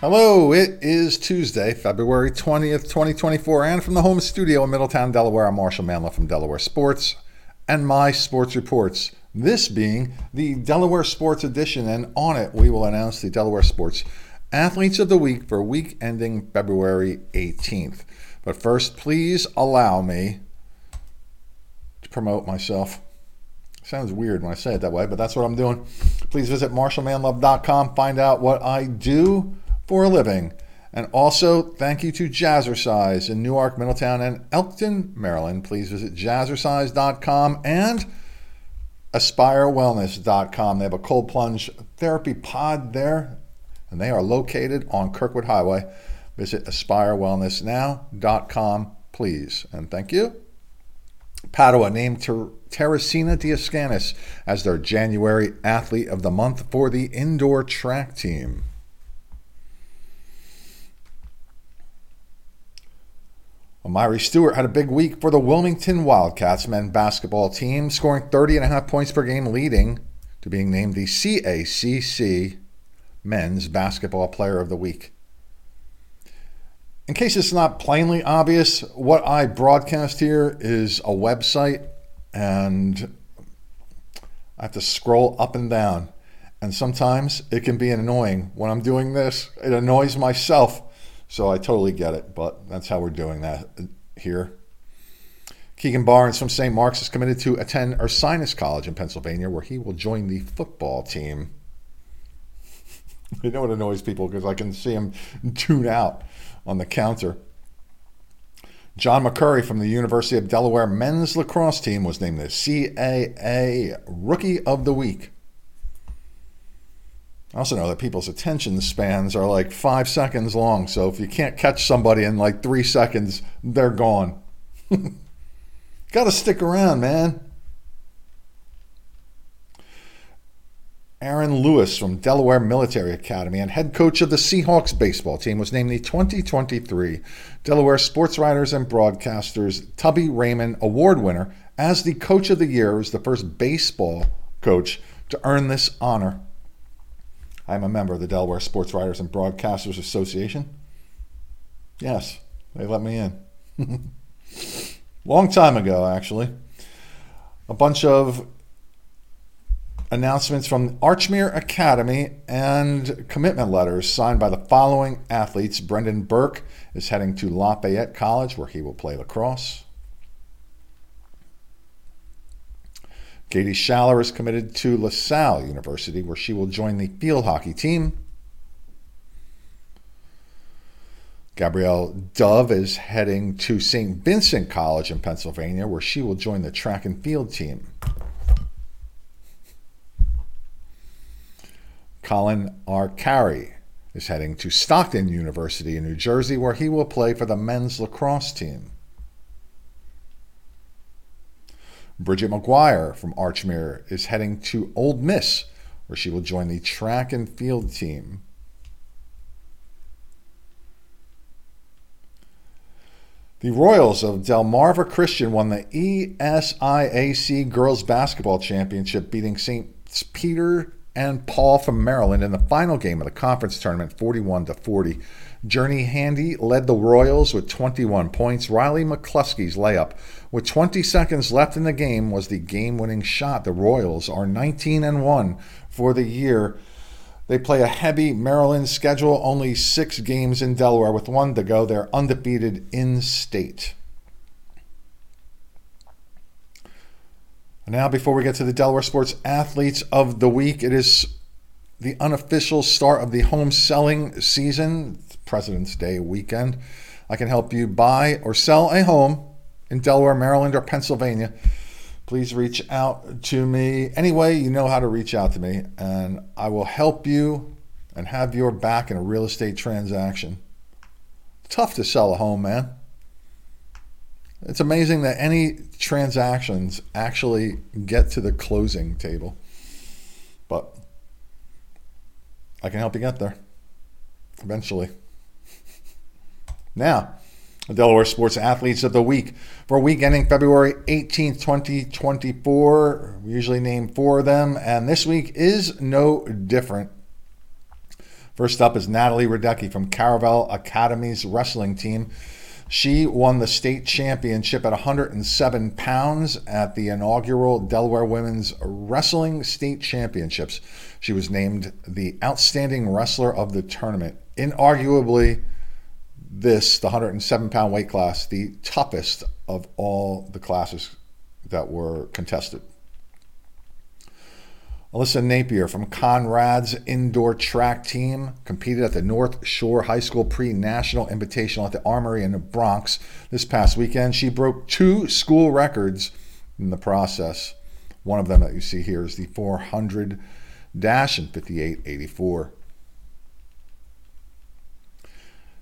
Hello, it is Tuesday, February 20th, 2024, and from the home studio in Middletown, Delaware, I'm Marshall Manlove from Delaware Sports and my sports reports. This being the Delaware Sports Edition, and on it we will announce the Delaware Sports Athletes of the Week for week ending February 18th. But first, please allow me to promote myself. Sounds weird when I say it that way, but that's what I'm doing. Please visit marshallmanlove.com, find out what I do for a living. And also, thank you to Jazzercise in Newark, Middletown, and Elkton, Maryland. Please visit jazzercise.com and aspirewellness.com. They have a cold plunge therapy pod there, and they are located on Kirkwood Highway. Visit aspirewellnessnow.com, please. And thank you. Padua named Ter- Teresina Diascanis as their January Athlete of the Month for the indoor track team. Amari Stewart had a big week for the Wilmington Wildcats men basketball team, scoring 30 and a half points per game, leading to being named the CACC Men's Basketball Player of the Week. In case it's not plainly obvious, what I broadcast here is a website, and I have to scroll up and down. And sometimes it can be annoying. When I'm doing this, it annoys myself so I totally get it, but that's how we're doing that here. Keegan Barnes from St. Mark's is committed to attend Ursinus College in Pennsylvania, where he will join the football team. you know what annoys people because I can see him tune out on the counter. John McCurry from the University of Delaware men's lacrosse team was named the CAA Rookie of the Week. I also know that people's attention spans are like five seconds long. So if you can't catch somebody in like three seconds, they're gone. Got to stick around, man. Aaron Lewis from Delaware Military Academy and head coach of the Seahawks baseball team was named the 2023 Delaware Sports Writers and Broadcasters Tubby Raymond Award winner as the Coach of the Year, was the first baseball coach to earn this honor. I'm a member of the Delaware Sports Writers and Broadcasters Association. Yes, they let me in. Long time ago, actually. A bunch of announcements from Archmere Academy and commitment letters signed by the following athletes. Brendan Burke is heading to Lafayette College, where he will play lacrosse. Katie Schaller is committed to LaSalle University, where she will join the field hockey team. Gabrielle Dove is heading to St. Vincent College in Pennsylvania, where she will join the track and field team. Colin R. Carey is heading to Stockton University in New Jersey, where he will play for the men's lacrosse team. Bridget McGuire from Archmere is heading to Ole Miss, where she will join the track and field team. The Royals of Delmarva Christian won the ESIAC Girls Basketball Championship, beating St. Peter and Paul from Maryland in the final game of the conference tournament, 41 to 40. Journey Handy led the Royals with 21 points. Riley McCluskey's layup with 20 seconds left in the game was the game-winning shot. The Royals are 19 and 1 for the year. They play a heavy Maryland schedule, only 6 games in Delaware with one to go. They're undefeated in state. Now, before we get to the Delaware Sports Athletes of the Week, it is the unofficial start of the home selling season. President's Day weekend. I can help you buy or sell a home in Delaware, Maryland, or Pennsylvania. Please reach out to me. Anyway, you know how to reach out to me, and I will help you and have your back in a real estate transaction. Tough to sell a home, man. It's amazing that any transactions actually get to the closing table. But I can help you get there eventually. Now, Delaware Sports Athletes of the Week for week ending February 18th, 2024. We usually name four of them, and this week is no different. First up is Natalie Radecki from Caravel Academy's wrestling team. She won the state championship at 107 pounds at the inaugural Delaware Women's Wrestling State Championships. She was named the outstanding wrestler of the tournament. Inarguably, this, the 107 pound weight class, the toughest of all the classes that were contested. Alyssa Napier from Conrad's indoor track team competed at the North Shore High School Pre National Invitational at the Armory in the Bronx this past weekend. She broke two school records in the process. One of them that you see here is the 400 dash and 5884.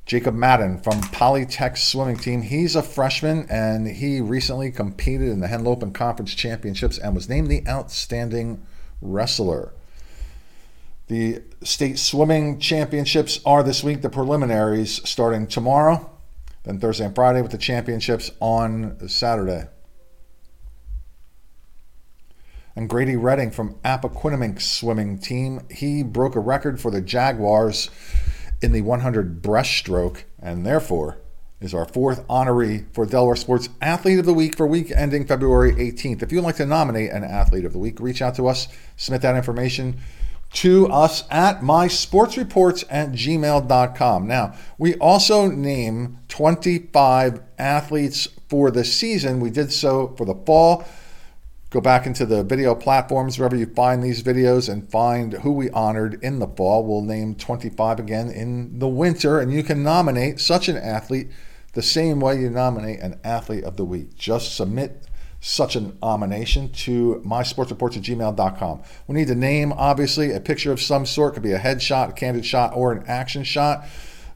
Jacob Madden from Polytech swimming team. He's a freshman and he recently competed in the Henlopen Conference Championships and was named the outstanding wrestler. The state swimming championships are this week, the preliminaries starting tomorrow, then Thursday and Friday with the championships on Saturday. And Grady Redding from Appoquinimink swimming team, he broke a record for the Jaguars in the 100 breaststroke and therefore is our fourth honoree for Delaware Sports Athlete of the Week for week ending February 18th. If you'd like to nominate an Athlete of the Week, reach out to us, submit that information to us at mysportsreports at gmail.com. Now, we also name 25 athletes for the season. We did so for the fall. Go back into the video platforms wherever you find these videos and find who we honored in the fall. We'll name 25 again in the winter, and you can nominate such an athlete the same way you nominate an athlete of the week. Just submit such a nomination to mysportsreports at gmail.com. We need to name, obviously, a picture of some sort. Could be a headshot, a candid shot, or an action shot.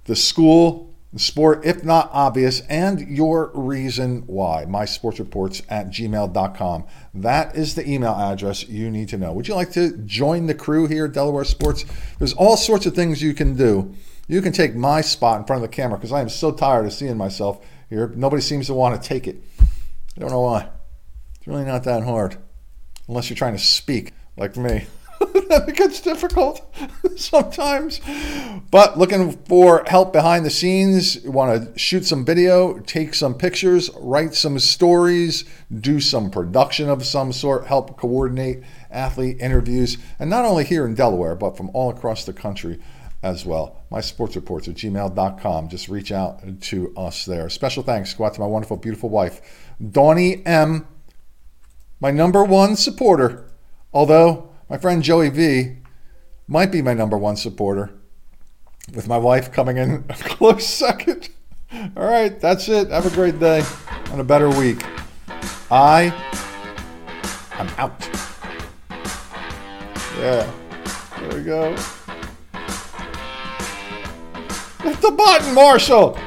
The school, sport, if not obvious, and your reason why. Mysportsreports at gmail.com. That is the email address you need to know. Would you like to join the crew here at Delaware Sports? There's all sorts of things you can do you can take my spot in front of the camera because I am so tired of seeing myself here. Nobody seems to want to take it. I don't know why. It's really not that hard, unless you're trying to speak like me. that gets difficult sometimes. But looking for help behind the scenes, you want to shoot some video, take some pictures, write some stories, do some production of some sort, help coordinate athlete interviews, and not only here in Delaware, but from all across the country as well. My sports reports at gmail.com. Just reach out to us there. Special thanks go out to my wonderful, beautiful wife, Donnie M., my number one supporter. Although my friend Joey V might be my number one supporter, with my wife coming in a close second. All right, that's it. Have a great day and a better week. I am out. Yeah, there we go. Hit the button, Marshall!